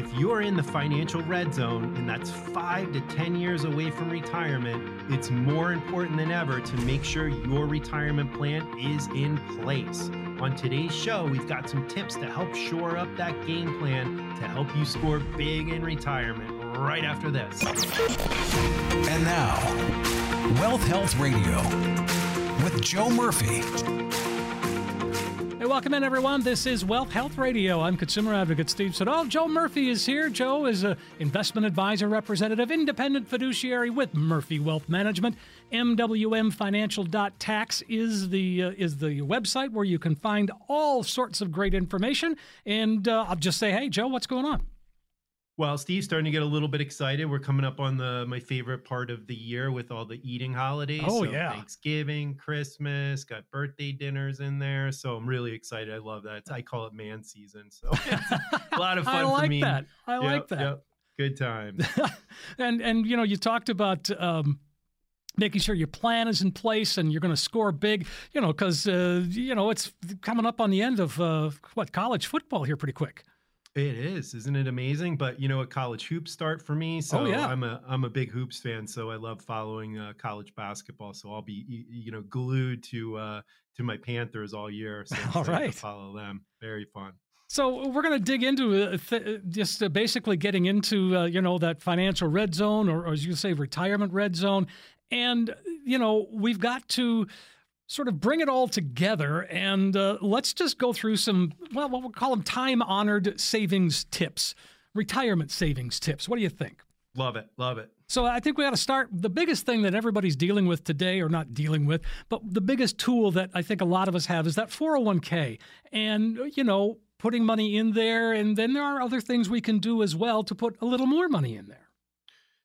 If you're in the financial red zone and that's five to 10 years away from retirement, it's more important than ever to make sure your retirement plan is in place. On today's show, we've got some tips to help shore up that game plan to help you score big in retirement right after this. And now, Wealth Health Radio with Joe Murphy. Welcome in, everyone. This is Wealth Health Radio. I'm consumer advocate Steve Siddall. Joe Murphy is here. Joe is an investment advisor representative, independent fiduciary with Murphy Wealth Management. MWMFinancial.tax is the uh, is the website where you can find all sorts of great information. And uh, I'll just say, hey, Joe, what's going on? Well, Steve's starting to get a little bit excited. We're coming up on the my favorite part of the year with all the eating holidays. Oh so yeah, Thanksgiving, Christmas, got birthday dinners in there. So I'm really excited. I love that. I call it man season. So a lot of fun I like for me. that. I Yep, like that. yep. Good time. and and you know, you talked about. Um, Making sure your plan is in place and you're going to score big, you know, because uh, you know it's coming up on the end of uh, what college football here pretty quick. It is, isn't it amazing? But you know, a college hoops start for me, so Oh, yeah. I'm a I'm a big hoops fan. So I love following uh, college basketball. So I'll be you know glued to uh, to my Panthers all year. So All to follow them. Very fun. So we're going to dig into uh, th- just uh, basically getting into uh, you know that financial red zone, or, or as you say, retirement red zone, and you know we've got to sort of bring it all together, and uh, let's just go through some well, what we'll call them time-honored savings tips, retirement savings tips. What do you think? Love it. Love it. So I think we got to start. The biggest thing that everybody's dealing with today, or not dealing with, but the biggest tool that I think a lot of us have is that 401k. And, you know, putting money in there. And then there are other things we can do as well to put a little more money in there.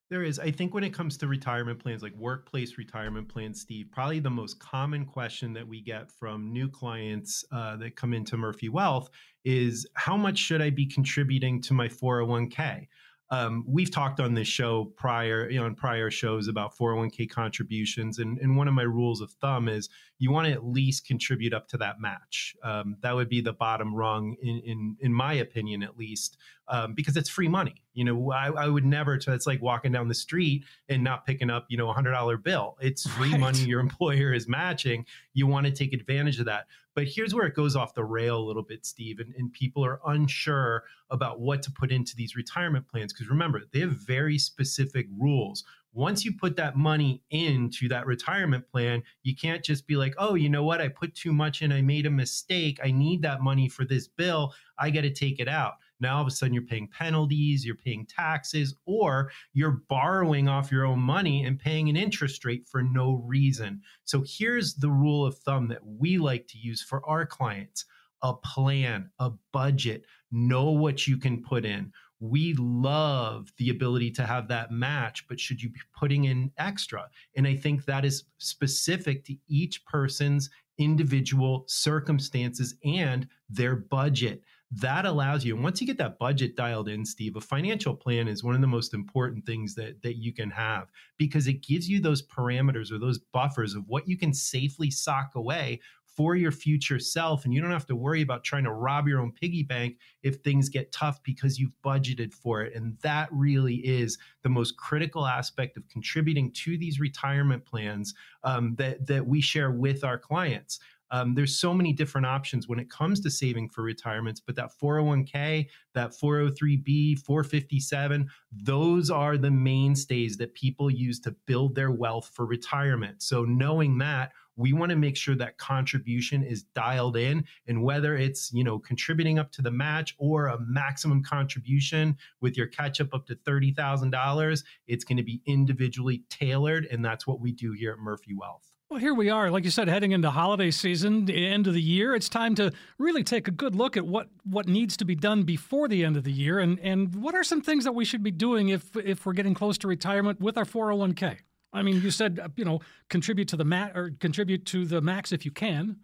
There is. I think when it comes to retirement plans, like workplace retirement plans, Steve, probably the most common question that we get from new clients uh, that come into Murphy Wealth is how much should I be contributing to my 401k? Um, we've talked on this show prior, you know, on prior shows about 401k contributions, and, and one of my rules of thumb is you want to at least contribute up to that match. Um, that would be the bottom rung, in in in my opinion, at least, um, because it's free money. You know, I, I would never. It's like walking down the street and not picking up, you know, a hundred dollar bill. It's free Right. money your employer is matching. You want to take advantage of that. But here's where it goes off the rail a little bit, Steve, and, and people are unsure about what to put into these retirement plans. Because remember, they have very specific rules. Once you put that money into that retirement plan, you can't just be like, oh, you know what? I put too much in. I made a mistake. I need that money for this bill. I got to take it out. Now all of a sudden you're paying penalties, you're paying taxes, or you're borrowing off your own money and paying an interest rate for no reason. So here's the rule of thumb that we like to use for our clients a plan, a budget, know what you can put in. We love the ability to have that match, but should you be putting in extra? And I think that is specific to each person's individual circumstances and their budget. That allows you, and once you get that budget dialed in, Steve, a financial plan is one of the most important things that, that you can have because it gives you those parameters or those buffers of what you can safely sock away for your future self. And you don't have to worry about trying to rob your own piggy bank if things get tough because you've budgeted for it. And that really is the most critical aspect of contributing to these retirement plans um, that, that we share with our clients. Um, there's so many different options when it comes to saving for retirements, but that 401k, that 403b, 457, those are the mainstays that people use to build their wealth for retirement. So knowing that, we want to make sure that contribution is dialed in and whether it's you know contributing up to the match or a maximum contribution with your catch up up to $30000 it's going to be individually tailored and that's what we do here at murphy wealth Well, here we are, like you said, heading into holiday season, the end of the year. It's time to really take a good look at what what needs to be done before the end of the year, and and what are some things that we should be doing if if we're getting close to retirement with our 401k. I mean, you said uh, you know contribute to the mat or contribute to the max if you can.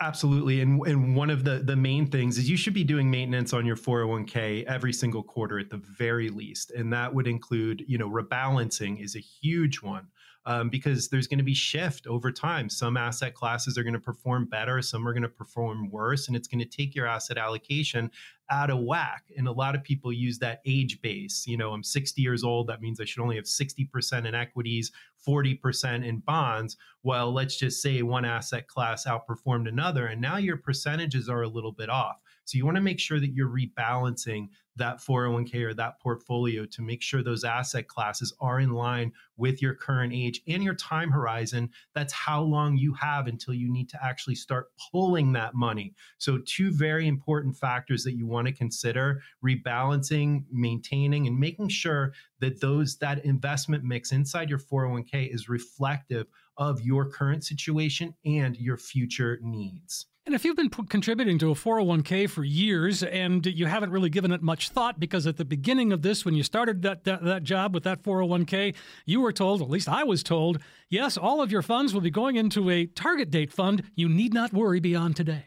Absolutely. And, and one of the, the main things is you should be doing maintenance on your 401k every single quarter at the very least. And that would include, you know, rebalancing is a huge one. Um, because there's going to be shift over time. Some asset classes are going to perform better, some are going to perform worse, and it's going to take your asset allocation out of whack. And a lot of people use that age base. You know, I'm 60 years old. That means I should only have 60% in equities, 40% in bonds. Well, let's just say one asset class outperformed another, and now your percentages are a little bit off. So you want to make sure that you're rebalancing that 401k or that portfolio to make sure those asset classes are in line with your current age and your time horizon. That's how long you have until you need to actually start pulling that money. So, two very important factors that you want to consider rebalancing, maintaining, and making sure that those that investment mix inside your 401k is reflective of your current situation and your future needs. And if you've been p- contributing to a 401k for years and you haven't really given it much thought because at the beginning of this, when you started that, that, that, job with that 401k, you were told, at least I was told, yes, all of your funds will be going into a target date fund. You need not worry beyond today.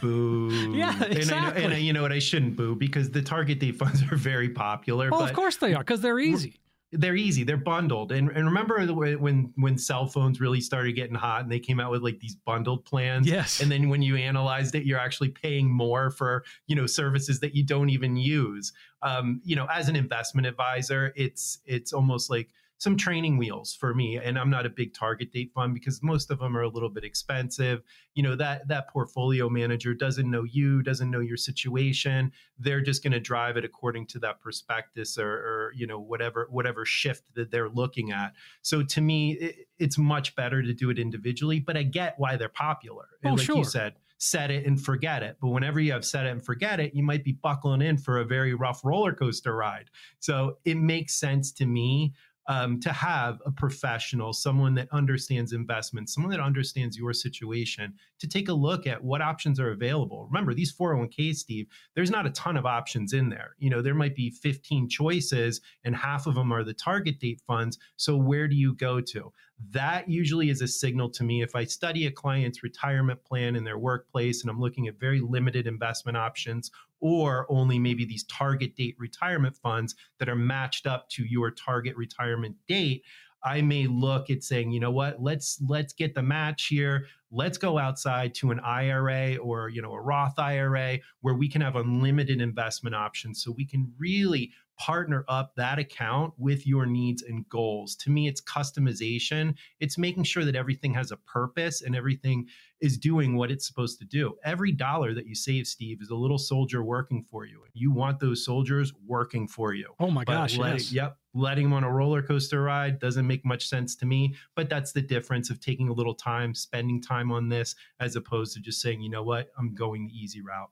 Boo. yeah, exactly. And, I, and I, you know what? I shouldn't boo because the target date funds are very popular. Well, of course they are because they're easy they're easy they're bundled and, and remember when when cell phones really started getting hot and they came out with like these bundled plans? Yes. And then when you analyzed it you're actually paying more for you know services that you don't even use. Um, you know as an investment advisor it's it's almost like some training wheels for me. And I'm not a big target date fund because most of them are a little bit expensive. You know, that that portfolio manager doesn't know you, doesn't know your situation. They're just going to drive it according to that prospectus or, or, you know, whatever whatever shift that they're looking at. So to me, it, it's much better to do it individually, but I get why they're popular. Oh, like sure. you said, set it and forget it. But whenever you have set it and forget it, you might be buckling in for a very rough roller coaster ride. So it makes sense to me um, to have a professional, someone that understands investments, someone that understands your situation, to take a look at what options are available. Remember, these 401ks, Steve, there's not a ton of options in there. You know, there might be 15 choices, and half of them are the target date funds. So, where do you go to? That usually is a signal to me if I study a client's retirement plan in their workplace and I'm looking at very limited investment options or only maybe these target date retirement funds that are matched up to your target retirement date i may look at saying you know what? Let's let's get the match here. Let's go outside to an ira or you know a roth ira where we can have unlimited investment options so we can really partner up that account with your needs and goals. To me, it's customization. It's making sure that everything has a purpose and everything is doing what it's supposed to do. Every dollar that you save, Steve, is a little soldier working for you. You want those soldiers working for you. Oh my gosh, let, yes. Yep. Letting them on a roller coaster ride doesn't make much sense to me, but that's the difference of taking a little time, spending time on this, as opposed to just saying, you know what, I'm going the easy route.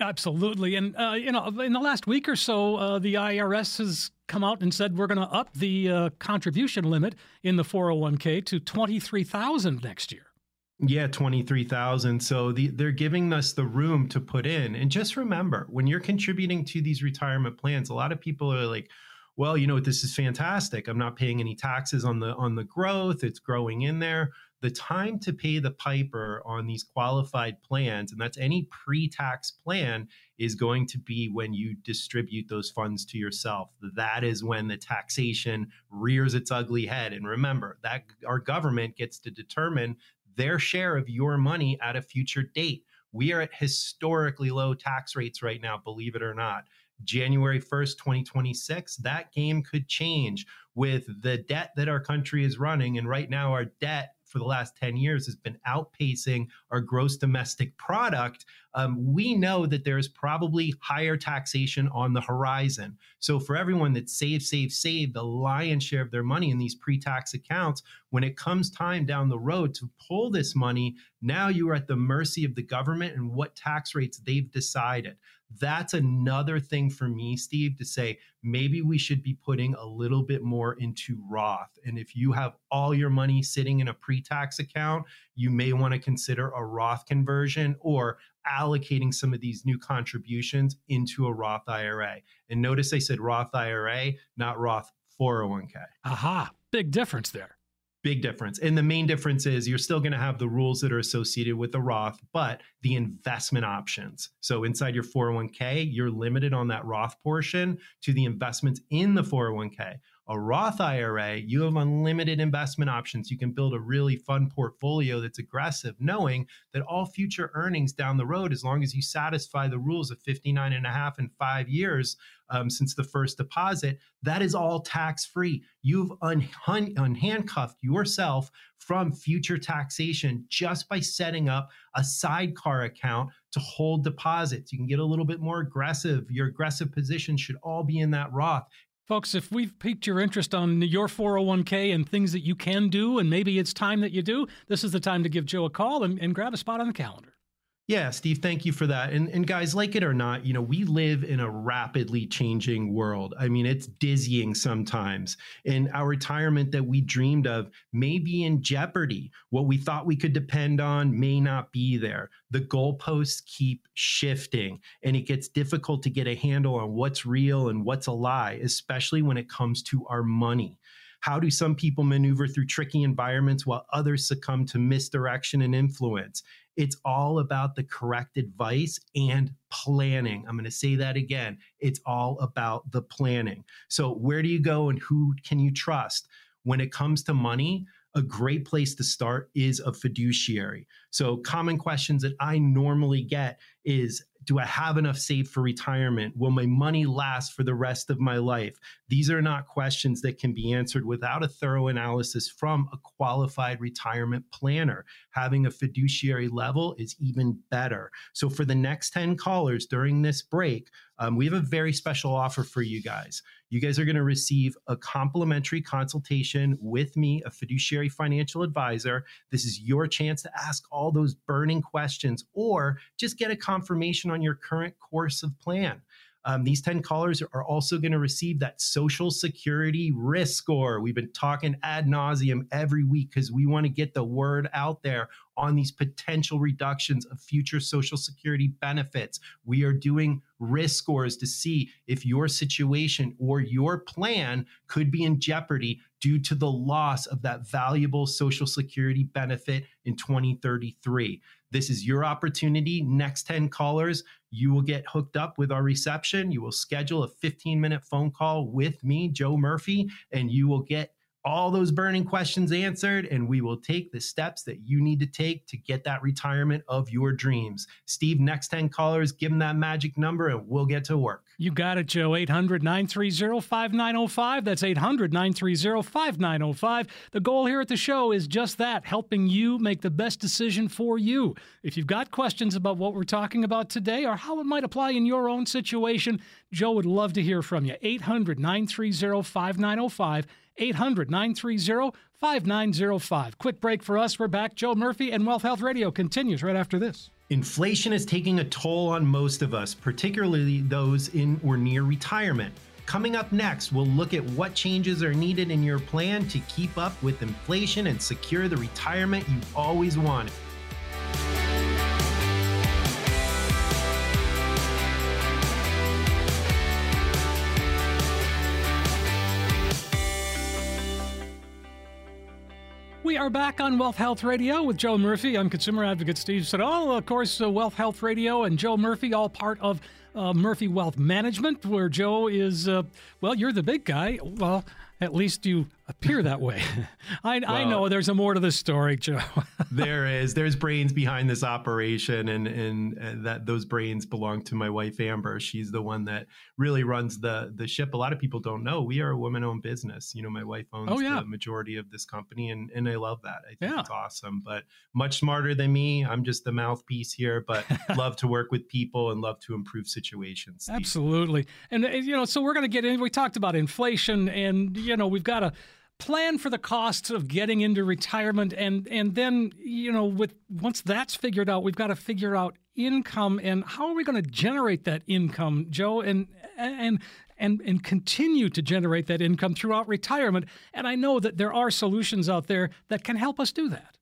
Absolutely. And, uh, you know, in the last week or so, uh, the IRS has come out and said we're going to up the uh, contribution limit in the 401k to 23000 next year. Yeah, 23,000. So the, they're giving us the room to put in. And just remember, when you're contributing to these retirement plans, a lot of people are like, well, you know, this is fantastic. I'm not paying any taxes on the on the growth. It's growing in there the time to pay the piper on these qualified plans, and that's any pre tax plan, is going to be when you distribute those funds to yourself. That is when the taxation rears its ugly head. And remember that our government gets to determine their share of your money at a future date. We are at historically low tax rates right now, believe it or not. January 1st, 2026, that game could change with the debt that our country is running. And right now, our debt for the last 10 years has been outpacing our gross domestic product, um, we know that there's probably higher taxation on the horizon. So, for everyone that save, save, save the lion's share of their money in these pre tax accounts, when it comes time down the road to pull this money, now you are at the mercy of the government and what tax rates they've decided that's another thing for me, Steve, to say maybe we should be putting a little bit more into Roth. And if you have all your money sitting in a pre tax account, you may want to consider a Roth conversion or allocating some of these new contributions into a Roth IRA. And notice I said Roth IRA, not Roth 401k. Aha, big difference there. Big difference. And the main difference is you're still going to have the rules that are associated with the Roth, but the investment options. So inside your 401k, you're limited on that Roth portion to the investments in the 401k. A Roth IRA, you have unlimited investment options. You can build a really fun portfolio that's aggressive, knowing that all future earnings down the road, as long as you satisfy the rules of 59 and a half and five years um, since the first deposit, that is all tax free. You've un- un- unhandcuffed yourself from future taxation just by setting up a sidecar account to hold deposits. You can get a little bit more aggressive. Your aggressive position should all be in that Roth. Folks, if we've piqued your interest on your 401k and things that you can do, and maybe it's time that you do, this is the time to give Joe a call and, and grab a spot on the calendar. Yeah, Steve, thank you for that. And and guys, like it or not, you know, we live in a rapidly changing world. I mean, it's dizzying sometimes. And our retirement that we dreamed of may be in jeopardy. What we thought we could depend on may not be there. The goalposts keep shifting, and it gets difficult to get a handle on what's real and what's a lie, especially when it comes to our money. How do some people maneuver through tricky environments while others succumb to misdirection and influence? It's all about the correct advice and planning. I'm going to say that again. It's all about the planning. So, where do you go and who can you trust? When it comes to money, a great place to start is a fiduciary. So, common questions that I normally get is do I have enough saved for retirement? Will my money last for the rest of my life? These are not questions that can be answered without a thorough analysis from a qualified retirement planner. Having a fiduciary level is even better. So, for the next 10 callers during this break, um, we have a very special offer for you guys. You guys are going to receive a complimentary consultation with me, a fiduciary financial advisor. This is your chance to ask all those burning questions or just get a confirmation on your current course of plan. Um, these 10 callers are also going to receive that social security risk score. We've been talking ad nauseum every week because we want to get the word out there on these potential reductions of future social security benefits. We are doing risk scores to see if your situation or your plan could be in jeopardy due to the loss of that valuable social security benefit in 2033. This is your opportunity. Next 10 callers, you will get hooked up with our reception. You will schedule a 15 minute phone call with me, Joe Murphy, and you will get all those burning questions answered, and we will take the steps that you need to take to get that retirement of your dreams. Steve, next 10 callers, give them that magic number and we'll get to work. You got it, Joe. 800 930 5905. That's 800 930 5905. The goal here at the show is just that helping you make the best decision for you. If you've got questions about what we're talking about today or how it might apply in your own situation, Joe would love to hear from you. 800 930 5905. 800 930 5905. Quick break for us. We're back. Joe Murphy and Wealth Health Radio continues right after this. Inflation is taking a toll on most of us, particularly those in or near retirement. Coming up next, we'll look at what changes are needed in your plan to keep up with inflation and secure the retirement you've always wanted. Are back on Wealth Health Radio with Joe Murphy. I'm consumer advocate Steve Siddall. Of course, uh, Wealth Health Radio and Joe Murphy, all part of uh, Murphy Wealth Management, where Joe is, uh, well, you're the big guy. Well, at least you appear that way. I, well, I know there's a more to the story, Joe. there is. There's brains behind this operation, and, and that those brains belong to my wife Amber. She's the one that really runs the the ship. A lot of people don't know we are a woman-owned business. You know, my wife owns oh, yeah. the majority of this company, and and I love that. I think yeah. it's awesome. But much smarter than me. I'm just the mouthpiece here, but love to work with people and love to improve situations. Steve. Absolutely, and uh, you know, so we're going to get in. We talked about inflation, and you know, we've got to plan for the costs of getting into retirement and and then you know with once that's figured out we've got to figure out income and how are we going to generate that income joe and and and and continue to generate that income throughout retirement? And i know that there are solutions out there that can help us do that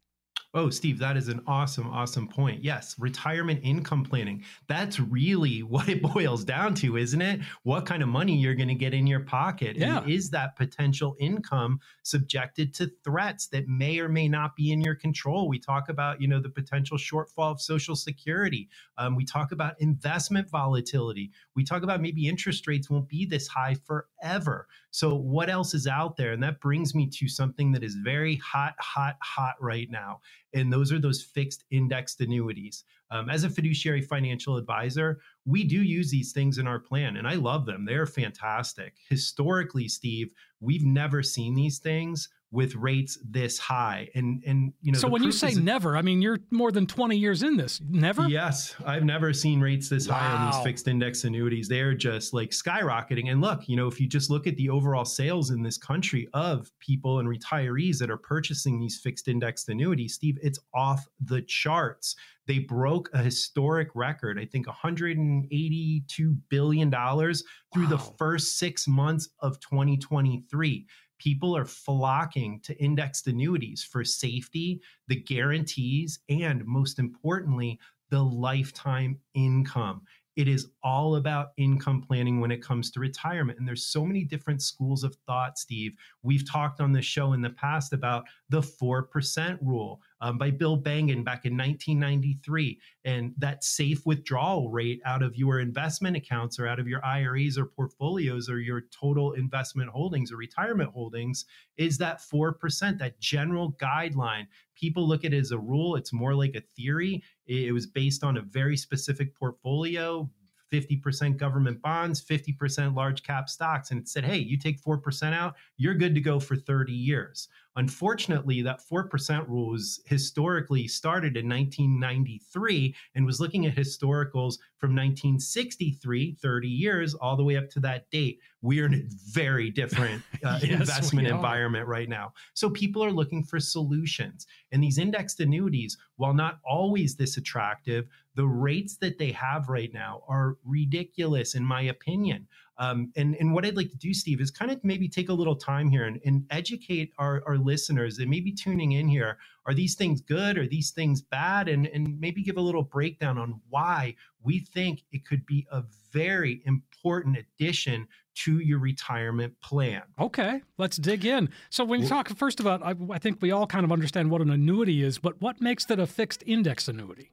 Oh, Steve, that is an awesome, awesome point. Yes, retirement income planning. That's really what it boils down to, isn't it? What kind of money you're going to get in your pocket? Yeah. And is that potential income subjected to threats that may or may not be in your control? We talk about, you know, the potential shortfall of Social Security. Um, we talk about investment volatility. We talk about maybe interest rates won't be this high forever. So, what else is out there? And that brings me to something that is very hot, hot, hot right now. And those are those fixed indexed annuities. Um, as a fiduciary financial advisor, we do use these things in our plan, and I love them. They're fantastic. Historically, Steve, we've never seen these things with rates this high. And and you know, so when you say never, I mean you're more than 20 years in this. Never? Yes, I've never seen rates this wow. high on these fixed index annuities. They're just like skyrocketing. And look, you know, if you just look at the overall sales in this country of people and retirees that are purchasing these fixed indexed annuities, Steve, it's off the charts. They broke a historic record, I think $182 billion through wow. the first six months of 2023 people are flocking to indexed annuities for safety, the guarantees, and most importantly, the lifetime income. It is all about income planning when it comes to retirement. And there's so many different schools of thought, Steve. We've talked on the show in the past about the 4% rule um, by Bill Bengen back in 1993. And that safe withdrawal rate out of your investment accounts or out of your IRAs or portfolios or your total investment holdings or retirement holdings is that 4%, that general guideline. People look at it as a rule. It's more like a theory. It was based on a very specific portfolio, 50% government bonds, 50% large cap stocks. And it said, hey, you take 4% out, you're good to go for 30 years. Unfortunately, that 4% rule was historically started in 1993 and was looking at historicals from 1963, 30 years, all the way up to that date. We are in a very different uh, yes, investment environment right now. So people are looking for solutions. And these indexed annuities, while not always this attractive, the rates that they have right now are ridiculous, in my opinion. Um, and, and what I'd like to do, Steve, is kind of maybe take a little time here and, and educate our, our listeners that may be tuning in here. Are these things good? Are these things bad? And, and maybe give a little breakdown on why we think it could be a very important addition to your retirement plan. Okay, let's dig in. So, when you talk first about, I, I think we all kind of understand what an annuity is, but what makes it a fixed index annuity?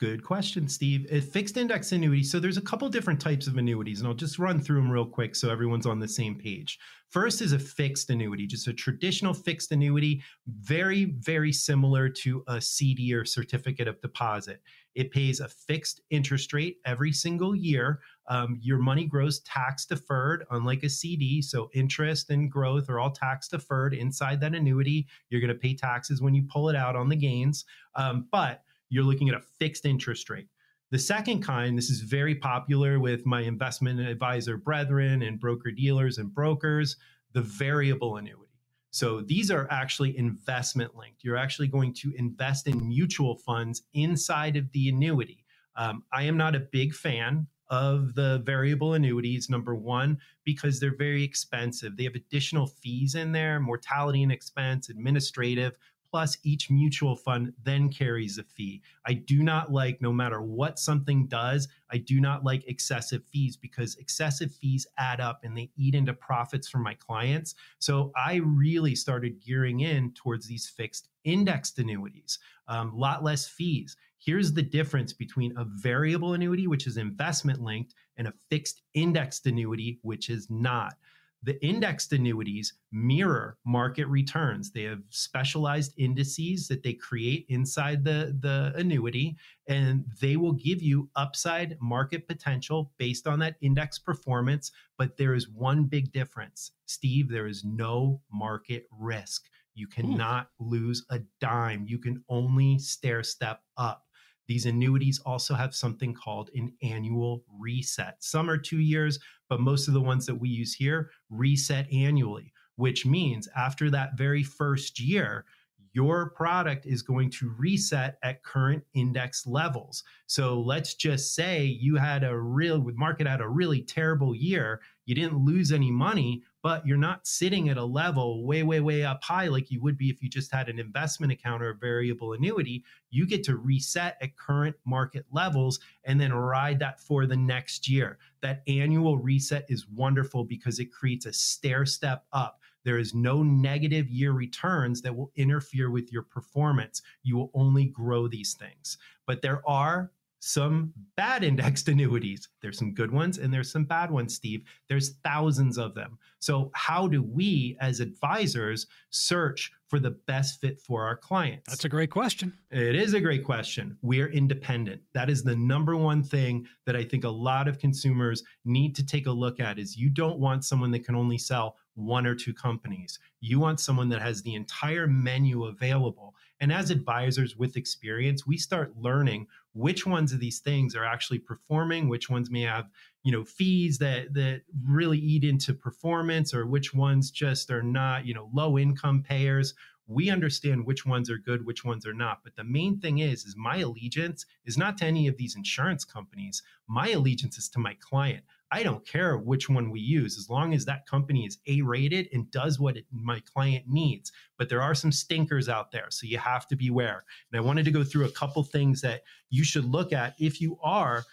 Good question, Steve. A fixed index annuity. So there's a couple different types of annuities, and I'll just run through them real quick so everyone's on the same page. First is a fixed annuity, just a traditional fixed annuity, very, very similar to a CD or certificate of deposit. It pays a fixed interest rate every single year. Um, your money grows tax deferred, unlike a CD. So interest and growth are all tax deferred inside that annuity. You're going to pay taxes when you pull it out on the gains. Um, but you're looking at a fixed interest rate. The second kind, this is very popular with my investment advisor brethren and broker dealers and brokers, the variable annuity. So these are actually investment linked. You're actually going to invest in mutual funds inside of the annuity. Um, I am not a big fan of the variable annuities, number one, because they're very expensive. They have additional fees in there, mortality and expense, administrative plus each mutual fund then carries a fee. I do not like, no matter what something does, I do not like excessive fees because excessive fees add up and they eat into profits for my clients. So I really started gearing in towards these fixed indexed annuities, a um, lot less fees. Here's the difference between a variable annuity, which is investment linked, and a fixed indexed annuity, which is not. The indexed annuities mirror market returns. They have specialized indices that they create inside the, the annuity, and they will give you upside market potential based on that index performance. But there is one big difference, Steve there is no market risk. You hmm. cannot Ooh. lose a dime. You can only stair step up. These annuities also have something called an annual reset. Some are two years, but most of the ones that we use here reset annually, which means after that very first year, your product is going to reset at current index levels. So let's just say you had a real market had a really terrible year, you didn't lose any money, but you're not sitting at a level way way way up high like you would be if you just had an investment account or a variable annuity. You get to reset at current market levels and then ride that for the next year. That annual reset is wonderful because it creates a stair step up there is no negative year returns that will interfere with your performance. You will only grow these things. But there are some bad indexed annuities. There's some good ones and there's some bad ones, Steve. There's thousands of them. So, how do we as advisors search for the best fit for our clients? That's a great question. It is a great question. We are independent. That is the number one thing that I think a lot of consumers need to take a look at is you don't want someone that can only sell one or two companies. You want someone that has the entire menu available. And as advisors with experience, we start learning which ones of these things are actually performing, which ones may have, you know, fees that that really eat into performance or which ones just are not, you know, low income payers. We understand which ones are good, which ones are not. But the main thing is is my allegiance is not to any of these insurance companies. My allegiance is to my client. I don't care which one we use as long as that company is A rated and does what it, my client needs. But there are some stinkers out there. So you have to beware. And I wanted to go through a couple things that you should look at if you are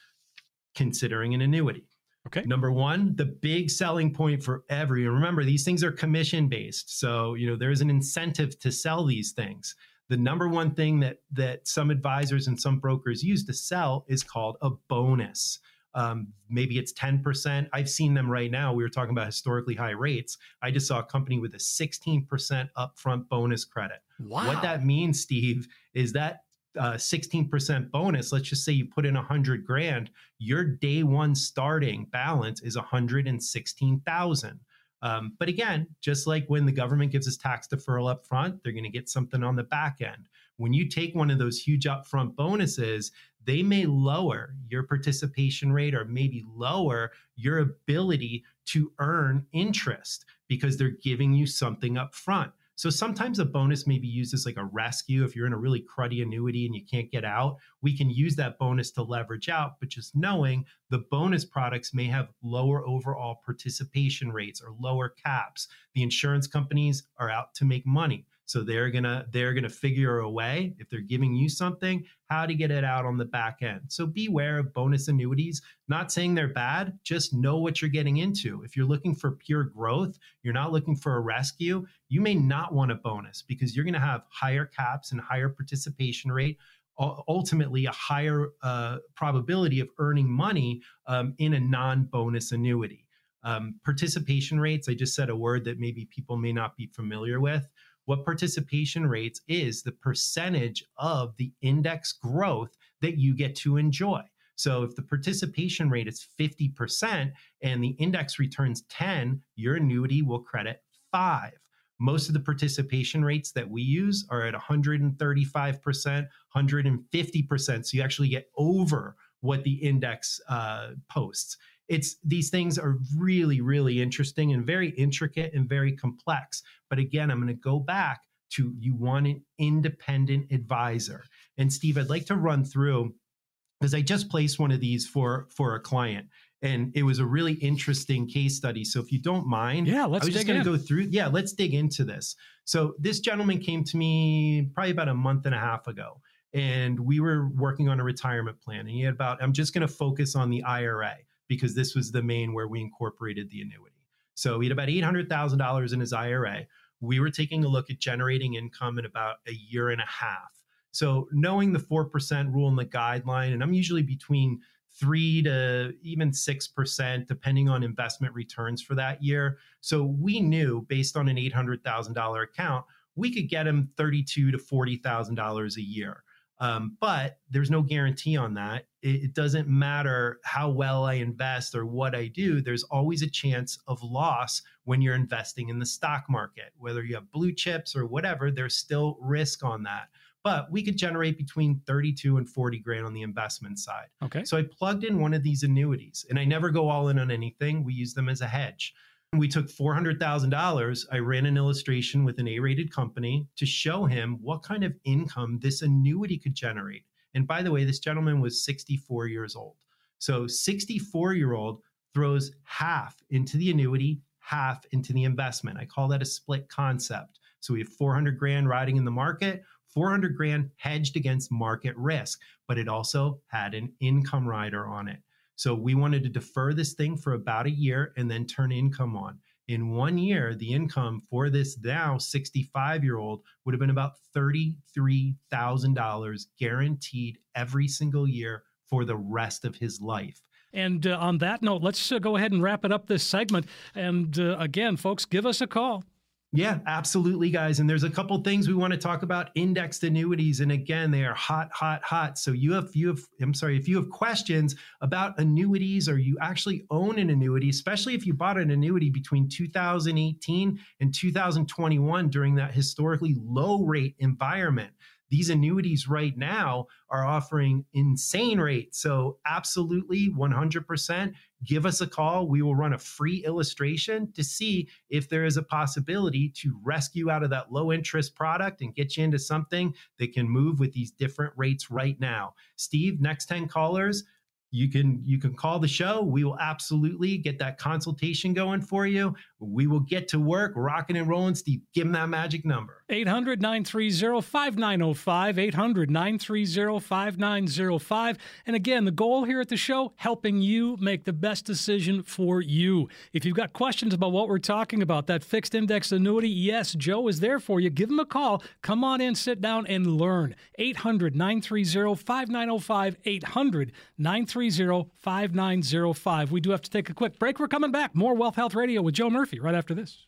considering an annuity. Okay. Number one, the big selling point for every, and remember, these things are commission based. So, you know, there's an incentive to sell these things. The number one thing that that some advisors and some brokers use to sell is called a bonus. Um, maybe it's 10%. I've seen them right now. We were talking about historically high rates. I just saw a company with a 16% upfront bonus credit. Wow. What that means, Steve, is that uh, 16% bonus. Let's just say you put in 100 grand, your day one starting balance is 116,000. Um, but again, just like when the government gives us tax deferral up front, they're going to get something on the back end. When you take one of those huge upfront bonuses, they may lower your participation rate or maybe lower your ability to earn interest because they're giving you something up front. So sometimes a bonus may be used as like a rescue. If you're in a really cruddy annuity and you can't get out, we can use that bonus to leverage out. But just knowing the bonus products may have lower overall participation rates or lower caps. The insurance companies are out to make money. So they're gonna they're gonna figure a way if they're giving you something how to get it out on the back end. So beware of bonus annuities. Not saying they're bad, just know what you're getting into. If you're looking for pure growth, you're not looking for a rescue. You may not want a bonus because you're gonna have higher caps and higher participation rate ultimately a higher uh, probability of earning money um, in a non-bonus annuity. Um, participation rates, I just said a word that maybe people may not be familiar with what participation rates is the percentage of the index growth that you get to enjoy. So if the participation rate is 50% and the index returns 10, your annuity will credit 5. Most of the participation rates that we use are at 135%, 150%. So you actually get over what the index uh, posts it's these things are really really interesting and very intricate and very complex. But again i'm going to go back to you want an independent advisor. And steve i'd like to run through because i just placed one of these for for a client. And it was a really interesting case study. So if you don't mind yeah let's i was just going to go through yeah let's dig into this. So this gentleman came to me probably about a month and a half ago. And we were working on a retirement plan. And he had about i'm just going to focus on the ira because this was the main where we incorporated the annuity. So he had about $800,000 in his IRA. We were taking a look at generating income in about a year and a half. So knowing the 4% rule and the guideline, and I'm usually between three to even 6%, depending on investment returns for that year. So we knew based on an $800,000 account, we could get him 32 to $40,000 a year. Um, but there's no guarantee on that. It, it, doesn't matter how well I invest or what I do, there's always a chance of loss when you're investing in the stock market. Whether you have blue chips or whatever, there's still risk on that. But we could generate between 32 and 40 grand on the investment side. Okay. So I plugged in one of these annuities and I never go all in on anything. We use them as a hedge we took $400,000. I ran an illustration with an A rated company to show him what kind of income this annuity could generate. And by the way, this gentleman was 64 years old. So, 64 year old throws half into the annuity, half into the investment. I call that a split concept. So, we have 400 grand riding in the market, 400 grand hedged against market risk, but it also had an income rider on it. So we wanted to defer this thing for about a year and then turn income on. In one year, the income for this now 65 year old would have been about $33,000 guaranteed every single year for the rest of his life. And uh, on that note, let's uh, go ahead and wrap it up this segment. And uh, again, folks, give us a call. Yeah, absolutely, guys. And there's a couple things we want to talk about indexed annuities. And again, they are hot, hot, hot. So you have you have I'm sorry, if you have questions about annuities or you actually own an annuity, especially if you bought an annuity between 2018 and 2021 during that historically low rate environment these annuities right now are offering insane rates. So, absolutely 100%, give us a call. We will run a free illustration to see if there is a possibility to rescue out of that low interest product and get you into something that can move with these different rates right now. Steve, next 10 callers, you can you can call the show we will absolutely get that consultation going for you we will get to work rocking and rolling steve give them that magic number 800 930 5905. 800 930 5905. And again, the goal here at the show, helping you make the best decision for you. If you've got questions about what we're talking about, that fixed index annuity, yes, Joe is there for you. Give him a call. Come on in, sit down, and learn. 800 930 5905. 800 930 5905. We do have to take a quick break. We're coming back. More Wealth Health Radio with Joe Murphy right after this.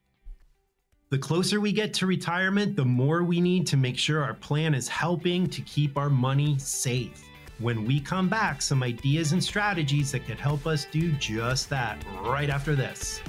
The closer we get to retirement, the more we need to make sure our plan is helping to keep our money safe. When we come back, some ideas and strategies that could help us do just that right after this.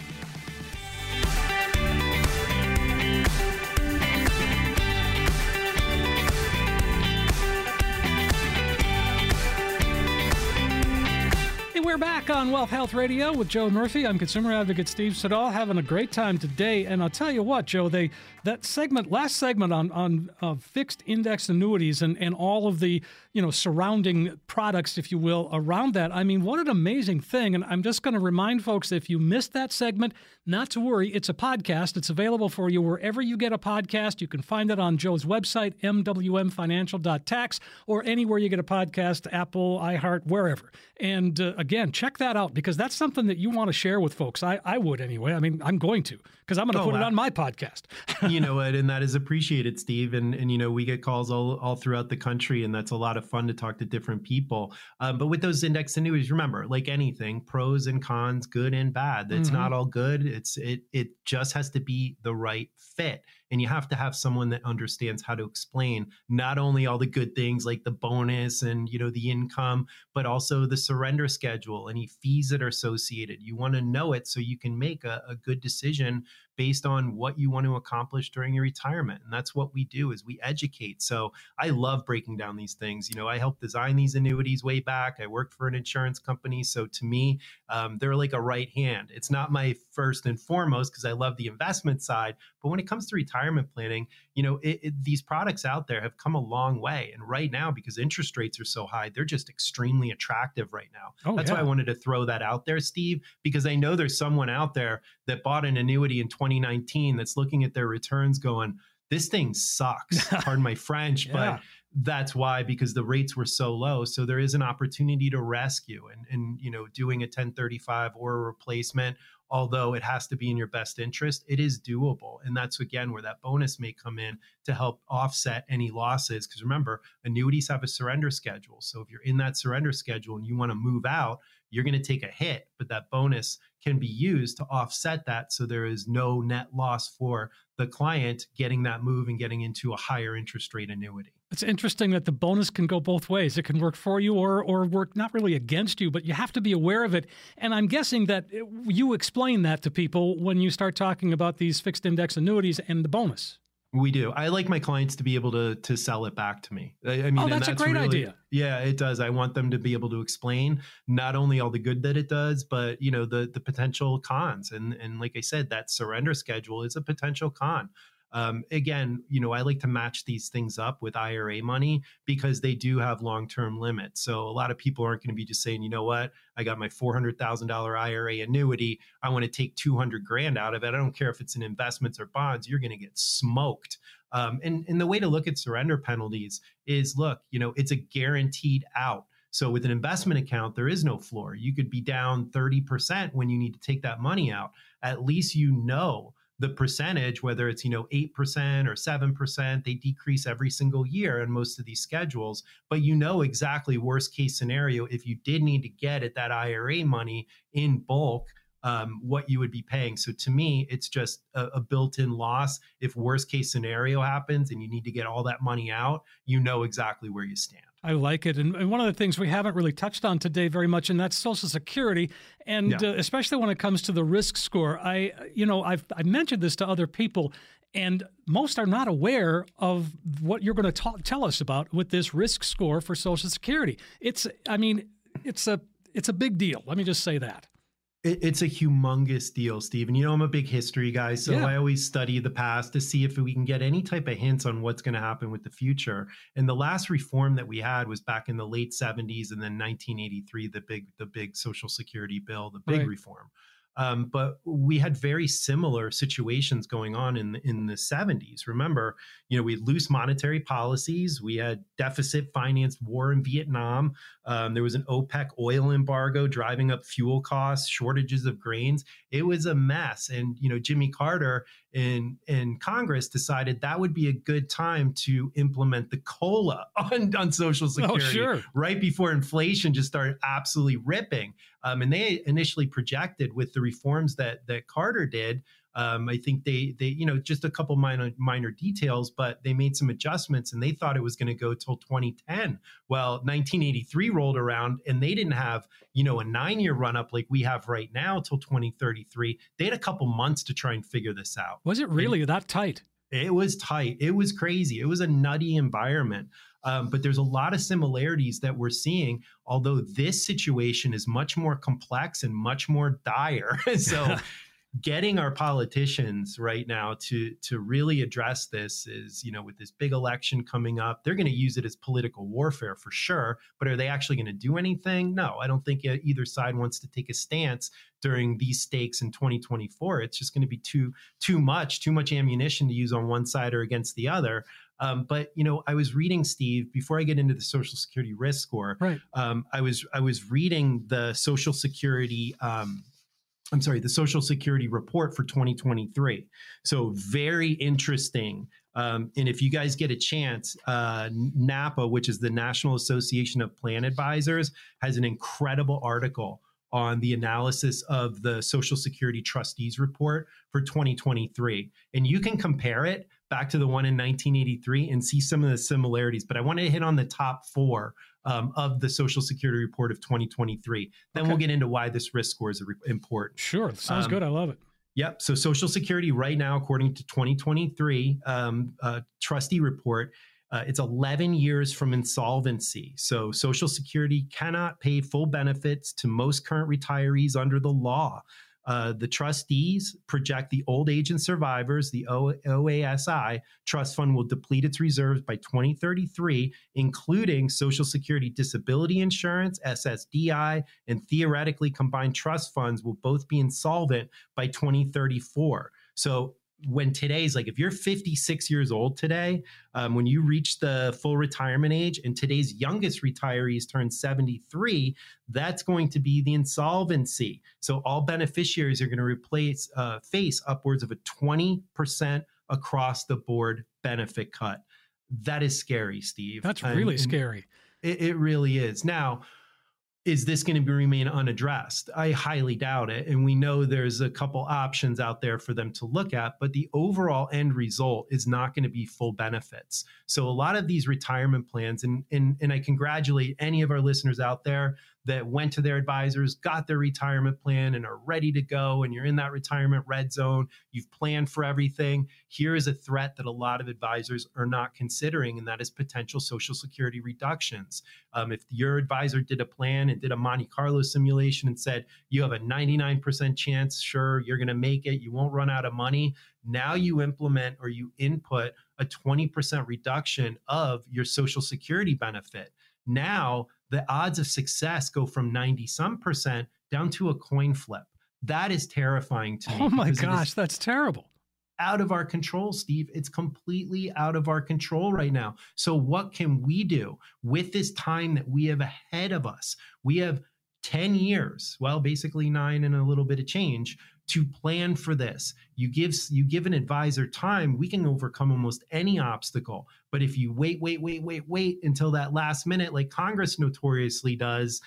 We're back on Wealth Health Radio with Joe Murphy. I'm consumer advocate Steve Siddall, having a great time today. And I'll tell you what, Joe, they that segment, last segment on on uh, fixed index annuities and and all of the you know surrounding products, if you will, around that. I mean, what an amazing thing! And I'm just going to remind folks if you missed that segment, not to worry. It's a podcast. It's available for you wherever you get a podcast. You can find it on Joe's website, mwmfinancial.tax, or anywhere you get a podcast, Apple, iHeart, wherever. And uh, again, check that out because that's something that you want to share with folks. I, I would anyway. I mean, I'm going to because I'm going to oh, put wow. it on my podcast. you know what? And that is appreciated, Steve. And, and, you know, we get calls all, all throughout the country, and that's a lot of fun to talk to different people. Um, but with those index annuities, remember, like anything, pros and cons, good and bad. It's mm-hmm. not all good. It's it it just has to be the right fit. And you have to have someone that understands how to explain not only all the good things like the bonus and you know the income but also the surrender schedule any fees that are associated. You want to know it so you can make a, a good decision based on what you want to accomplish during your retirement and that's what we do is we educate. So i love breaking down these things you know i helped design these annuities way back i worked for an insurance company so to me um, they're like a right hand. It's not my first and foremost because i love the investment side but when it comes to retirement planning you know it, it, these products out there have come a long way and right now because interest rates are so high they're just extremely attractive right now oh, that's yeah. why i wanted to throw that out there steve because i know there's someone out there that bought an annuity in 2019 that's looking at their returns going this thing sucks pardon my french yeah. but that's why because the rates were so low so there is an opportunity to rescue and and you know doing a 1035 or a replacement although it has to be in your best interest, it is doable. And that's again where that bonus may come in to help offset any losses. Because remember, annuities have a surrender schedule. So if you're in that surrender schedule and you want to move out, you're going to take a hit, but that bonus can be used to offset that. So there is no net loss for the client getting that move and getting into a higher interest rate annuity. It's interesting that the bonus can go both ways. It can work for you or or work not really against you, but you have to be aware of it. And I'm guessing that you explain that to people when you start talking about these fixed index annuities and the bonus. We do. I like my clients to be able to to sell it back to me. I, I mean, oh, that's, that's, a great really, idea. Yeah, it does. I want them to be able to explain not only all the good that it does, but you know the the potential cons. And and like I said, that surrender schedule is a potential con. Um, again, you know, I like to match these things up with IRA money because they do have long term limits. So a lot of people aren't going to be just saying, you know what, I got my $400,000 IRA annuity. I want to take 200 grand out of it. I don't care if it's in investments or bonds, you're going to get smoked. Um, and, and the way to look at surrender penalties is look, you know, it's a guaranteed out. So with an investment account, there is no floor. You could be down 30% when you need to take that money out. At least you know the percentage, whether it's, you know, 8% or 7%, they decrease every single year in most of these schedules. But you know exactly worst case scenario, if you did need to get at that IRA money in bulk, um, what you would be paying. So to me, it's just a, a built-in loss. If worst case scenario happens and you need to get all that money out, you know exactly where you stand. I like it. And, and, one of the things we haven't really touched on today very much, and that's Social Security, and yeah. uh, especially when it comes to the risk score. I, you know, I've I mentioned this to other people, and most are not aware of what you're going to tell us about with this risk score for Social Security. It's, I mean, it's a it's a big deal. Let me just say that. It, it's a humongous deal, Stephen. You know, I'm a big history guy, so yeah. I always study the past to see if we can get any type of hints on what's going to happen with the future. And the last reform that we had was back in the late 70s, and then 1983, the big the big Social Security bill, the big right. reform. Um, but we had very similar situations going on in the, in the 70s. Remember, you know, we had loose monetary policies. We had deficit financed war in Vietnam. Um, there was an OPEC oil embargo driving up fuel costs, shortages of grains. It was a mess. And you know, Jimmy Carter in in Congress decided that would be a good time to implement the cola on, on Social oh, Security, oh, sure. right before inflation just started absolutely ripping. Um, and they initially projected with the reforms that that Carter did. Um, I think they they you know just a couple minor minor details, but they made some adjustments and they thought it was going to go till 2010. Well, 1983 rolled around and they didn't have you know a nine year run up like we have right now till 2033. They had a couple months to try and figure this out. Was it really and that tight? It was tight. It was crazy. It was a nutty environment. Um, but there's a lot of similarities that we're seeing, although this situation is much more complex and much more dire. so, getting our politicians right now to to really address this is, you know, with this big election coming up, they're going to use it as political warfare for sure. But are they actually going to do anything? No, I don't think either side wants to take a stance during these stakes in 2024. It's just going to be too too much, too much ammunition to use on one side or against the other. Um, but you know, I was reading Steve before I get into the Social Security risk score. Right. Um, I was I was reading the Social Security. Um, I'm sorry, the Social Security report for 2023. So very interesting. Um, and if you guys get a chance, uh, NAPA, which is the National Association of Plan Advisors, has an incredible article on the analysis of the Social Security Trustees report for 2023. And you can compare it back to the one in 1983 and see some of the similarities. But I want to hit on the top four um, of the Social Security report of 2023. Then okay. we'll get into why this risk score is important. Sure. Sounds um, good. I love it. Yep. So Social Security right now, according to 2023 um, uh, trustee report, uh, it's 11 years from insolvency. So Social Security cannot pay full benefits to most current retirees under the law. Uh, the trustees project the old age and survivors, the o- OASI trust fund will deplete its reserves by 2033, including Social Security disability insurance, SSDI, and theoretically combined trust funds will both be insolvent by 2034. So when today's like if you're 56 years old today um, when you reach the full retirement age and today's youngest retirees turn 73 that's going to be the insolvency. So all beneficiaries are going to replace uh, face upwards of a 20% across the board benefit cut. That is scary steve. That's really scary. it, it really is. Now is this going to remain unaddressed? I highly doubt it. And we know there's a couple options out there for them to look at, but the overall end result is not going to be full benefits. So a lot of these retirement plans, and, and, and I congratulate any of our listeners out there that went to their advisors, got their retirement plan, and are ready to go, and you're in that retirement red zone, you've planned for everything. Here is a threat that a lot of advisors are not considering, and that is potential Social Security reductions. Um, if your advisor did a plan and did a Monte Carlo simulation and said, you have a 99% chance, sure, you're going to make it, you won't run out of money. Now you implement or you input a 20% reduction of your Social Security benefit. Now, the odds of success go from 90 some percent down to a coin flip. That is terrifying to me. Oh my gosh, that's terrible. Out of our control, Steve. It's completely out of our control right now. So, what can we do with this time that we have ahead of us? We have 10 years, well, basically nine and a little bit of change to plan for this. You give you give an advisor time, we can overcome almost any obstacle. But if you wait, wait, wait, wait, wait until that last minute, like Congress notoriously does,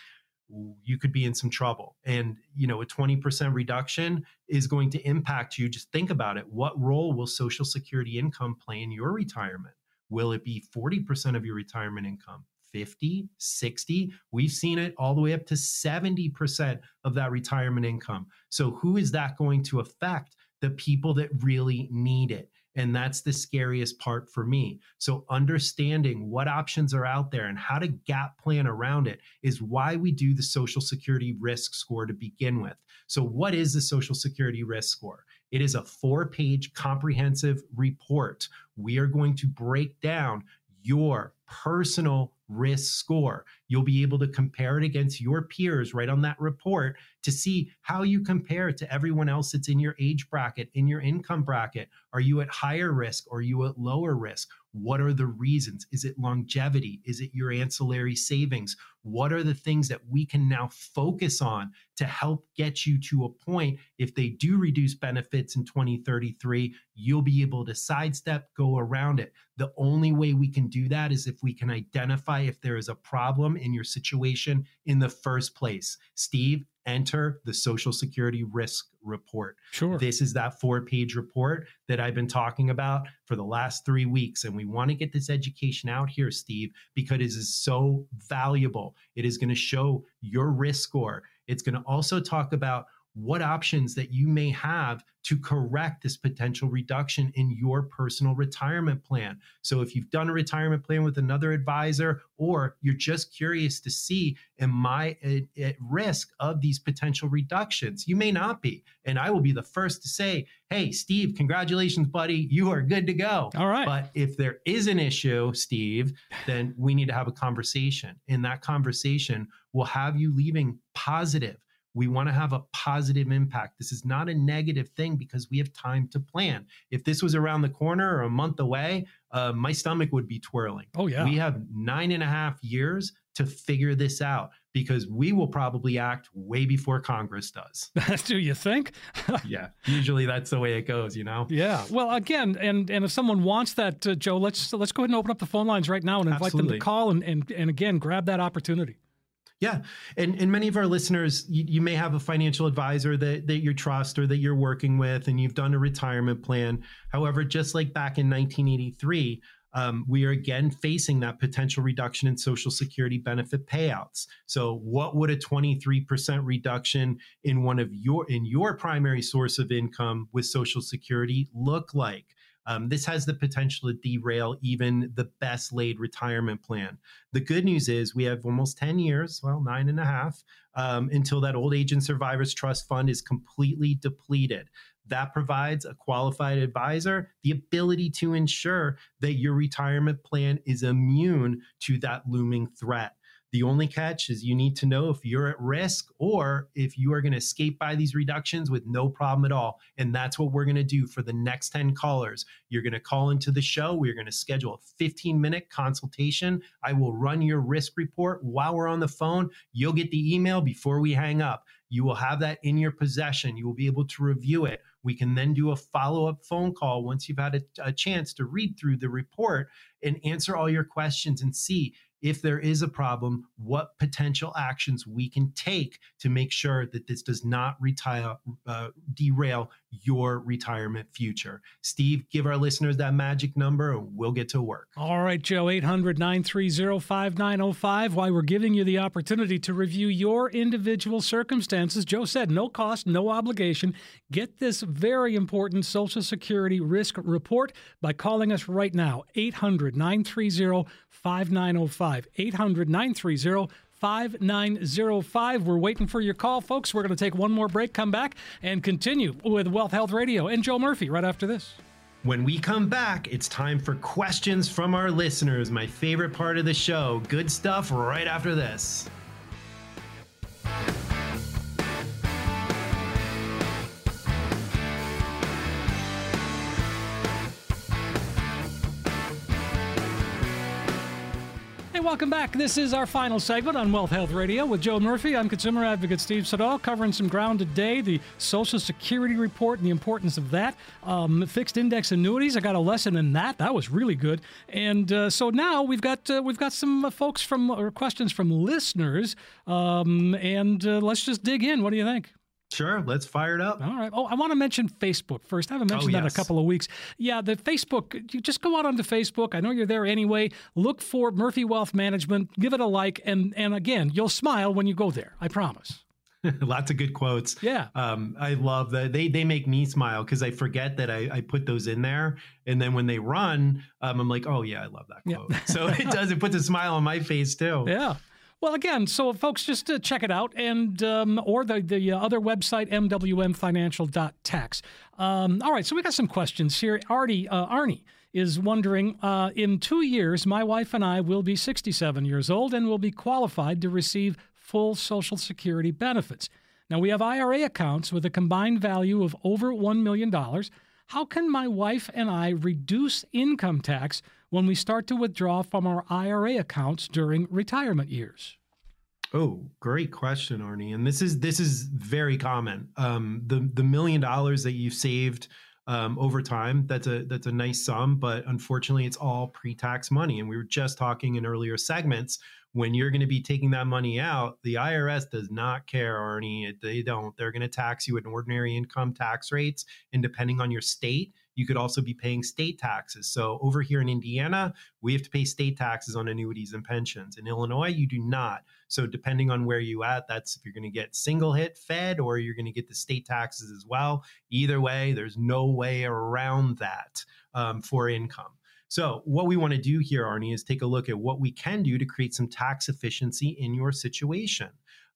you could be in some trouble. And you know, a 20% reduction is going to impact you. Just think about it. What role will Social Security income play in your retirement? Will it be 40% of your retirement income? 50, 60. We've seen it all the way up to 70% of that retirement income. So, who is that going to affect? The people that really need it. And that's the scariest part for me. So, understanding what options are out there and how to gap plan around it is why we do the Social Security risk score to begin with. So, what is the Social Security risk score? It is a four page comprehensive report. We are going to break down your personal risk score. You'll be able to compare it against your peers right on that report to see how you compare to everyone else that's in your age bracket, in your income bracket. Are you at higher risk or are you at lower risk? What are the reasons? Is it longevity? Is it your ancillary savings? What are the things that we can now focus on to help get you to a point if they do reduce benefits in 2033, you'll be able to sidestep, go around it. The only way we can do that is if we can identify if there is a problem in your situation in the first place. Steve, enter the Social Security risk report. Sure. This is that four page report that I've been talking about for the last three weeks. And we want to get this education out here, Steve, because it is so valuable. It is going to show your risk score. It's going to also talk about what options that you may have to correct this potential reduction in your personal retirement plan. So, if you've done a retirement plan with another advisor, or you're just curious to see, am I at, at, risk of these potential reductions? You may not be. And I will be the first to say, hey, Steve, congratulations, buddy. You are good to go. All right. But if there is an issue, Steve, then we need to have a conversation. And that conversation will have you leaving positive we want to have a positive impact. This is not a negative thing because we have time to plan. If this was around the corner or a month away, uh, my stomach would be twirling. Oh, yeah. We have nine and a half years to figure this out because we will probably act way before Congress does. Do you think? yeah, usually that's the way it goes, you know. Yeah. Well, again, and and if someone wants that, uh, Joe, let's let's go ahead and open up the phone lines right now and invite Absolutely. them to call and, and and again grab that opportunity. Yeah. And, and many of our listeners, you, you, may have a financial advisor that, that you trust or that you're working with, and you've done a retirement plan. However, just like back in 1983, um, we are again facing that potential reduction in Social Security benefit payouts. So, what would a 23% reduction in one of your in your primary source of income with Social Security look like? Um, this has the potential to derail even the best laid retirement plan. The good news is we have almost 10 years, well, nine and a half, um, until that old age and survivors trust fund is completely depleted. That provides a qualified advisor the ability to ensure that your retirement plan is immune to that looming threat. The only catch is you need to know if you're at risk or if you are going to escape by these reductions with no problem at all. And that's what we're going to do for the next 10 callers. You're going to call into the show. We're going to schedule a 15 minute consultation. I will run your risk report while we're on the phone. You'll get the email before we hang up. You will have that in your possession. You will be able to review it. We can then do a follow up phone call once you've had a, a, chance to read through the report and answer all your questions and see if there is a problem, what potential actions we can take to make sure that this does not retire, uh, derail your retirement future. Steve, give our listeners that magic number and we'll get to work. All right, Joe, 800 930 5905. Why we're giving you the opportunity to review your individual circumstances. Joe said no cost, no obligation. Get this very important Social Security risk report by calling us right now, 800 930 5905. 800 930 5905. We're waiting for your call, folks. We're going to take one more break, come back, and continue with Wealth Health Radio and Joe Murphy right after this. When we come back, it's time for questions from our listeners, my favorite part of the show. Good stuff right after this. Welcome back. This is our final segment on Wealth Health Radio with Joe Murphy. I'm consumer advocate Steve Siddall, covering some ground today, the Social Security report and the importance of that. Um, fixed index annuities, I got a lesson in that. That was really good. And uh, so now we've got uh, we've got some uh, folks from or questions from listeners, um, and uh, let's just dig in. What do you think? Sure, let's fire it up. All right. Oh, I want to mention Facebook first. I haven't oh, mentioned oh, yes. that in a couple of weeks. Yeah, the Facebook, you just go out onto Facebook. I know you're there anyway. Look for Murphy Wealth Management, give it a like, and and again, you'll smile when you go there. I promise. Lots of good quotes. Yeah. Um, I love that. They they make me smile because I forget that I, I put those in there. And then when they run, um, I'm like, oh, yeah, I love that quote. Yeah. so it does, it puts a smile on my face too. Yeah. Well, again, so folks, just to check it out, and um, or the the other website, mwmfinancial.tax. Um, all right, so we got some questions here. Artie, uh, Arnie is wondering uh, in two years, my wife and I will be 67 years old and will be qualified to receive full Social Security benefits. Now, we have IRA accounts with a combined value of over $1 million. How can my wife and I reduce income tax when we start to withdraw from our IRA accounts during retirement years? Oh, great question, Arnie. And this is this is very common. Um, the the million dollars that you've saved um, over time that's a that's a nice sum, but unfortunately, it's all pre-tax money. And we were just talking in earlier segments when you're going to be taking that money out, the IRS does not care, Arnie. They don't. They're going to tax you at ordinary income tax rates, and depending on your state, you could also be paying state taxes. So over here in Indiana, we have to pay state taxes on annuities and pensions. In Illinois, you do not. So depending on where you at, that's if you're going to get single hit fed or you're going to get the state taxes as well. Either way, there's no way around that um, for income. So, what we want to do here, Arnie, is take a look at what we can do to create some tax efficiency in your situation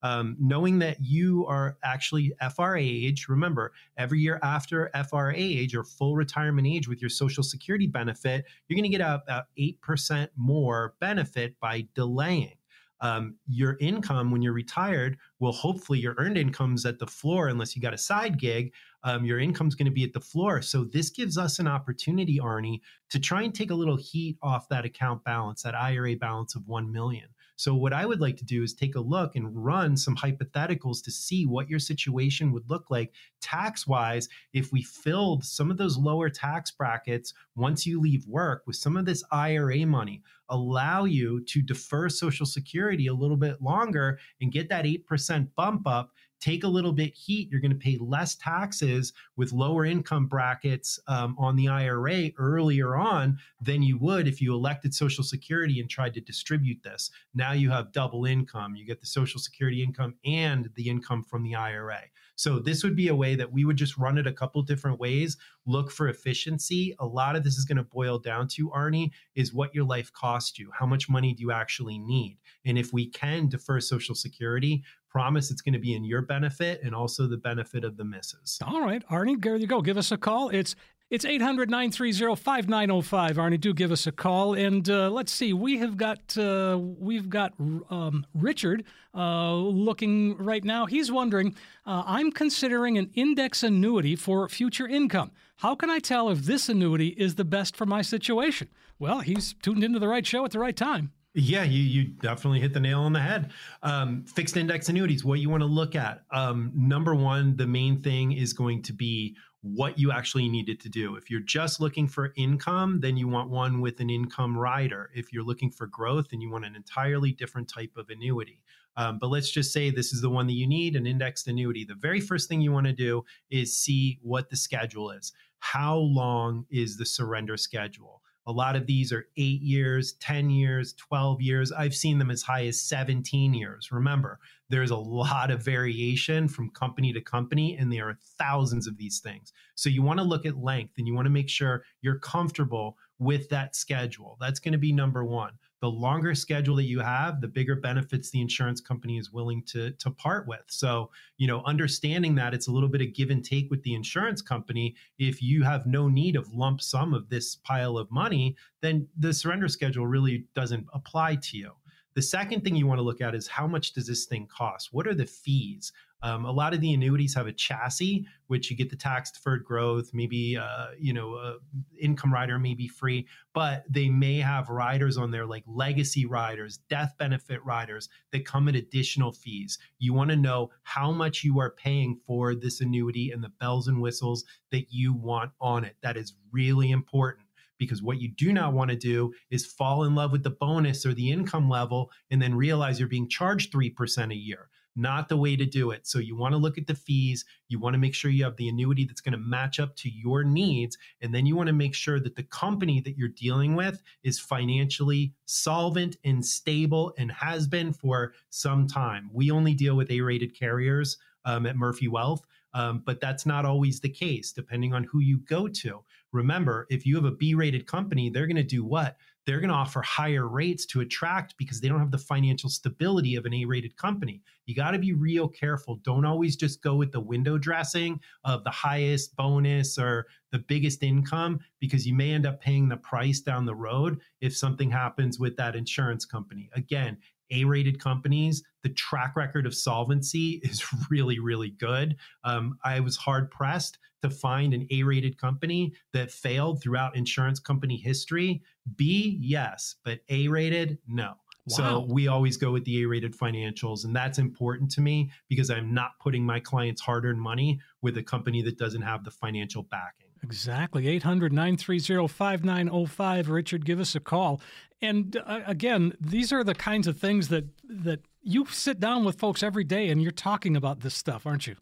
um, knowing that you are actually FRA age. Remember, every year after FRA age or full retirement age with your Social Security benefit, you're going to get about 8% more benefit by delaying. Um, your income when you're retired will hopefully your earned income's at the floor unless you got a side gig um, your income's going to be at the floor so this gives us an opportunity arnie to try and take a little heat off that account balance that ira balance of 1 million so, what I would like to do is take a look and run some hypotheticals to see what your situation would look like tax wise if we filled some of those lower tax brackets once you leave work with some of this IRA money, allow you to defer Social Security a little bit longer and get that 8% bump up take a little bit heat. You're going to pay less taxes with lower income brackets um, on the IRA earlier on than you would if you elected Social Security and tried to distribute this. Now you have double income. You get the Social Security income and the income from the IRA. So this would be a way that we would just run it a couple different ways, look for efficiency. A lot of this is going to boil down to, Arnie, is what your life cost you. How much money do you actually need? And if we can defer Social Security, promise it's going to be in your benefit and also the benefit of the misses. All right, Arnie, there you go. Give us a call. It's it's 800 930 5905. Arnie, do give us a call. And uh, let's see, we have got uh, we've got um, Richard uh, looking right now. He's wondering uh, I'm considering an index annuity for future income. How can I tell if this annuity is the best for my situation? Well, he's tuned into the right show at the right time. Yeah, you you definitely hit the nail on the head. Um, fixed index annuities, what you want to look at. Um, number one, the main thing is going to be what you actually needed to do. If you're just looking for income, then you want one with an income rider. If you're looking for growth, then you want an entirely different type of annuity. Um, but let's just say this is the one that you need an indexed annuity. The very first thing you want to do is see what the schedule is. How long is the surrender schedule? A lot of these are eight years, 10 years, 12 years. I've seen them as high as 17 years. Remember, there's a lot of variation from company to company, and there are thousands of these things. So you want to look at length and you want to make sure you're comfortable with that schedule. That's going to be number one the longer schedule that you have, the bigger benefits the insurance company is willing to, to part with. So, you know, understanding that it's a little bit of give and take with the insurance company. If you have no need of lump sum of this pile of money, then the surrender schedule really doesn't apply to you. The second thing you want to look at is how much does this thing cost? What are the fees? Um, a lot of the annuities have a chassis, which you get the tax deferred growth, maybe uh, you know uh, income rider may be free, but they may have riders on there like legacy riders, death benefit riders that come at additional fees. You want to know how much you are paying for this annuity and the bells and whistles that you want on it. That is really important because what you do not want to do is fall in love with the bonus or the income level and then realize you're being charged 3% a year not the way to do it. So you want to look at the fees. You want to make sure you have the annuity that's going to match up to your needs. And then you want to make sure that the company that you're dealing with is financially solvent and stable and has been for some time. We only deal with A rated carriers um, at Murphy Wealth. Um, but that's not always the case, depending on who you go to. Remember, if you have a B rated company, they're going to do what? They're going to offer higher rates to attract because they don't have the financial stability of an A rated company. You got to be real careful. Don't always just go with the window dressing of the highest bonus or the biggest income because you may end up paying the price down the road if something happens with that insurance company. Again, a rated companies, the track record of solvency is really, really good. Um, I was hard pressed to find an A rated company that failed throughout insurance company history? B, yes, but A rated, no. Wow. So we always go with the A rated financials. And that's important to me because I'm not putting my clients' hard earned money with a company that doesn't have the financial backing. Exactly. 800 930 5905. Richard, give us a call. And uh, again, these are the kinds of things that, that you sit down with folks every day and you're talking about this stuff, aren't you?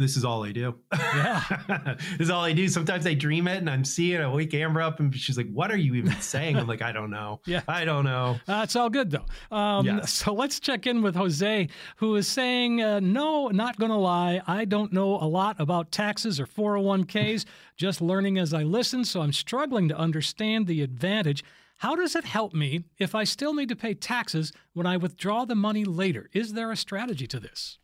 this is all I do. Yeah. this is all I do. Sometimes I dream it and I'm seeing it. I wake Amber up and she's like, What are you even saying? I'm like, I don't know. Yeah. I don't know. Uh, it's all good though. Um, yes. So let's check in with Jose, who is saying, uh, No, not going to lie. I don't know a lot about taxes or 401ks, just learning as I listen. So I'm struggling to understand the advantage. How does it help me if I still need to pay taxes when I withdraw the money later? Is there a strategy to this?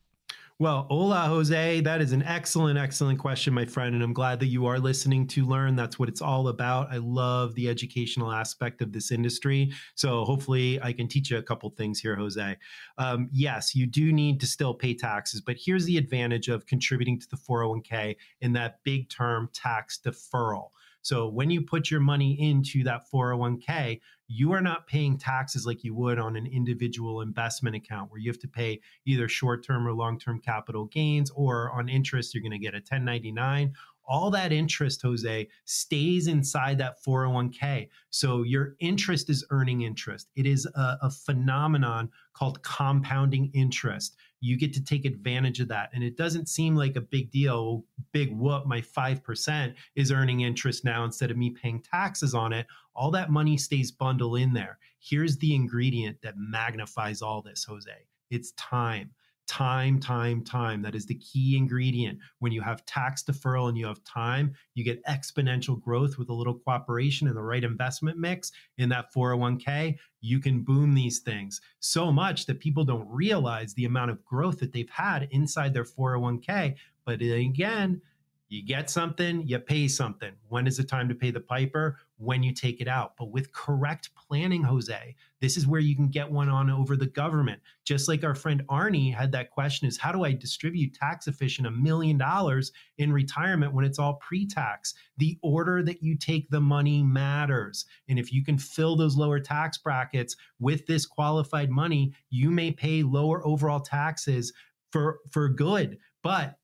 Well, hola, Jose. That is an excellent, excellent question, my friend. And I'm glad that you are listening to learn. That's what it's all about. I love the educational aspect of this industry. So hopefully I can teach you a couple things here, Jose. Um, yes, you do need to still pay taxes, but here's the advantage of contributing to the 401k in that big term tax deferral. So when you put your money into that 401k, you are not paying taxes like you would on an individual investment account where you have to pay either short term or long term capital gains, or on interest, you're going to get a 1099 all that interest, Jose, stays inside that 401k. So your interest is earning interest. It is a, a, phenomenon called compounding interest. You get to take advantage of that. And it doesn't seem like a big deal. Big whoop, my 5% is earning interest now instead of me paying taxes on it. All that money stays bundled in there. Here's the ingredient that magnifies all this, Jose it's time time, time, time. That is the key ingredient. When you have tax deferral and you have time, you get exponential growth with a little cooperation and the right investment mix in that 401k. You can boom these things so much that people don't realize the amount of growth that they've had inside their 401k. But again, you get something, you pay something. When is the time to pay the piper? When you take it out. But with correct planning, Jose, this is where you can get one on over the government. Just like our friend Arnie had that question is how do I distribute tax efficient a million dollars in retirement when it's all pre-tax? The order that you take the money matters. And if you can fill those lower tax brackets with this qualified money, you may pay lower overall taxes for for good. But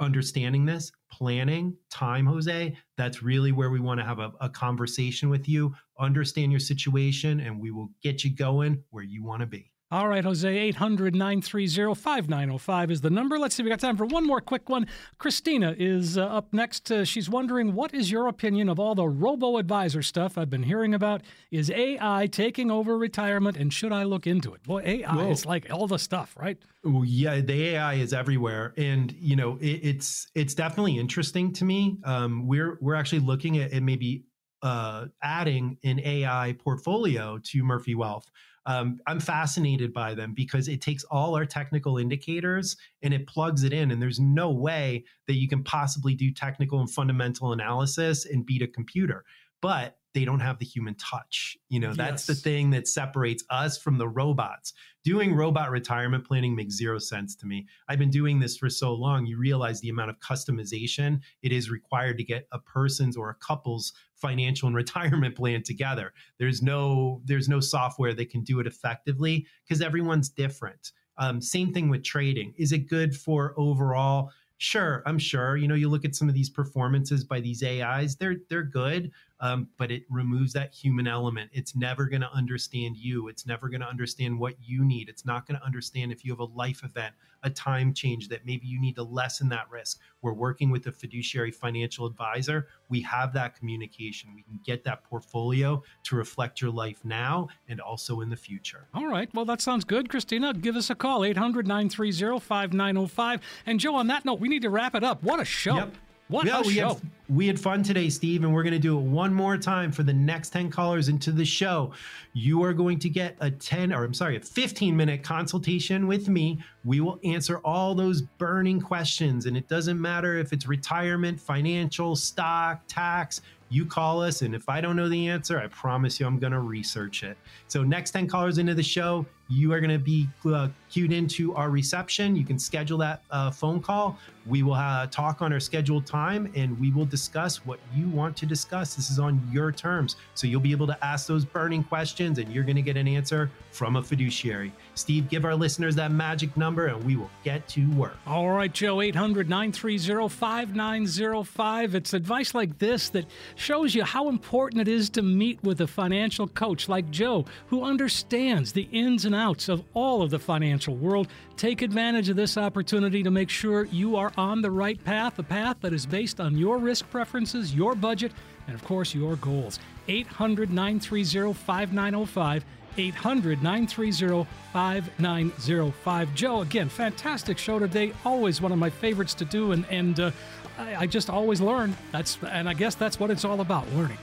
understanding this, planning, time, Jose, that's really where we want to have a, a, conversation with you, understand your situation, and we will get you going where you want to be. All right, Jose, 800 930 5905 is the number. Let's see, we got time for one more quick one. Christina is uh, up next. Uh, she's wondering, what is your opinion of all the robo advisor stuff I've been hearing about? Is AI taking over retirement and should I look into it? Boy, AI Whoa. is like all the stuff, right? Well, yeah, the AI is everywhere, and you know it, it's it's definitely interesting to me. Um, we're we're actually looking at, at maybe uh, adding an AI portfolio to Murphy Wealth um, I'm fascinated by them because it takes all our technical indicators and it plugs it in. And there's no way that you can possibly do technical and fundamental analysis and beat a computer. But they don't have the human touch. You know, that's the thing that separates us from the robots. Doing robot retirement planning makes zero sense to me. I've been doing this for so long, you realize the amount of customization it is required to get a person's or a couple's financial and retirement plan together. There's no there's no software that can do it effectively because everyone's different. Um, same thing with trading. Is it good for overall? Sure, I'm sure. You know, you look at some of these performances by these AIs, they're they're good, um, but it removes that human element. It's never going to understand you. It's never going to understand what you need. It's not going to understand if you have a life event, a time change that maybe you need to lessen that risk. We're working with a fiduciary financial advisor. We have that communication. We can get that portfolio to reflect your life now and also in the future. All right. Well, that sounds good. Christina, give us a call, 800 930 5905. And Joe, on that note, we need to wrap it up. What a show. Yep. What a we show. Had, we had fun today, Steve, and we're going to do it one more time for the next 10 callers into the show. You are going to get a 10, or I'm sorry, a 15 minute consultation with me. We will answer all those burning questions, and it doesn't matter if it's retirement, financial, stock, tax. You call us, and if I don't know the answer, I promise you I'm going to research it. So, next 10 callers into the show, you are going to be uh, queued into our reception. You can schedule that uh, phone call. We will uh, talk on our scheduled time and we will discuss what you want to discuss. This is on your terms. So you'll be able to ask those burning questions and you're going to get an answer from a fiduciary. Steve, give our listeners that magic number and we will get to work. All right, Joe, 800 930 5905. It's advice like this that shows you how important it is to meet with a financial coach like Joe, who understands the ins and outs of all of the financial world. Take advantage of this opportunity to make sure you are on the right path, a path that is based on your risk preferences, your budget, and of course, your goals. 800 930 5905. 800 930 5905. Joe, again, fantastic show today. Always one of my favorites to do, and, and uh, I, I just always learn. That's And I guess that's what it's all about learning.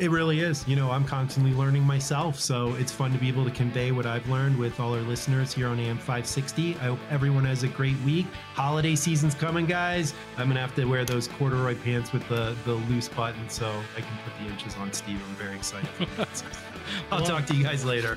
It really is. You know, I'm constantly learning myself. So it's fun to be able to convey what I've learned with all our listeners here on AM 560. I hope everyone has a great week. Holiday season's coming, guys. I'm going to have to wear those corduroy pants with the, the loose button so I can put the inches on Steve. I'm very excited. for that. I'll talk to you guys later.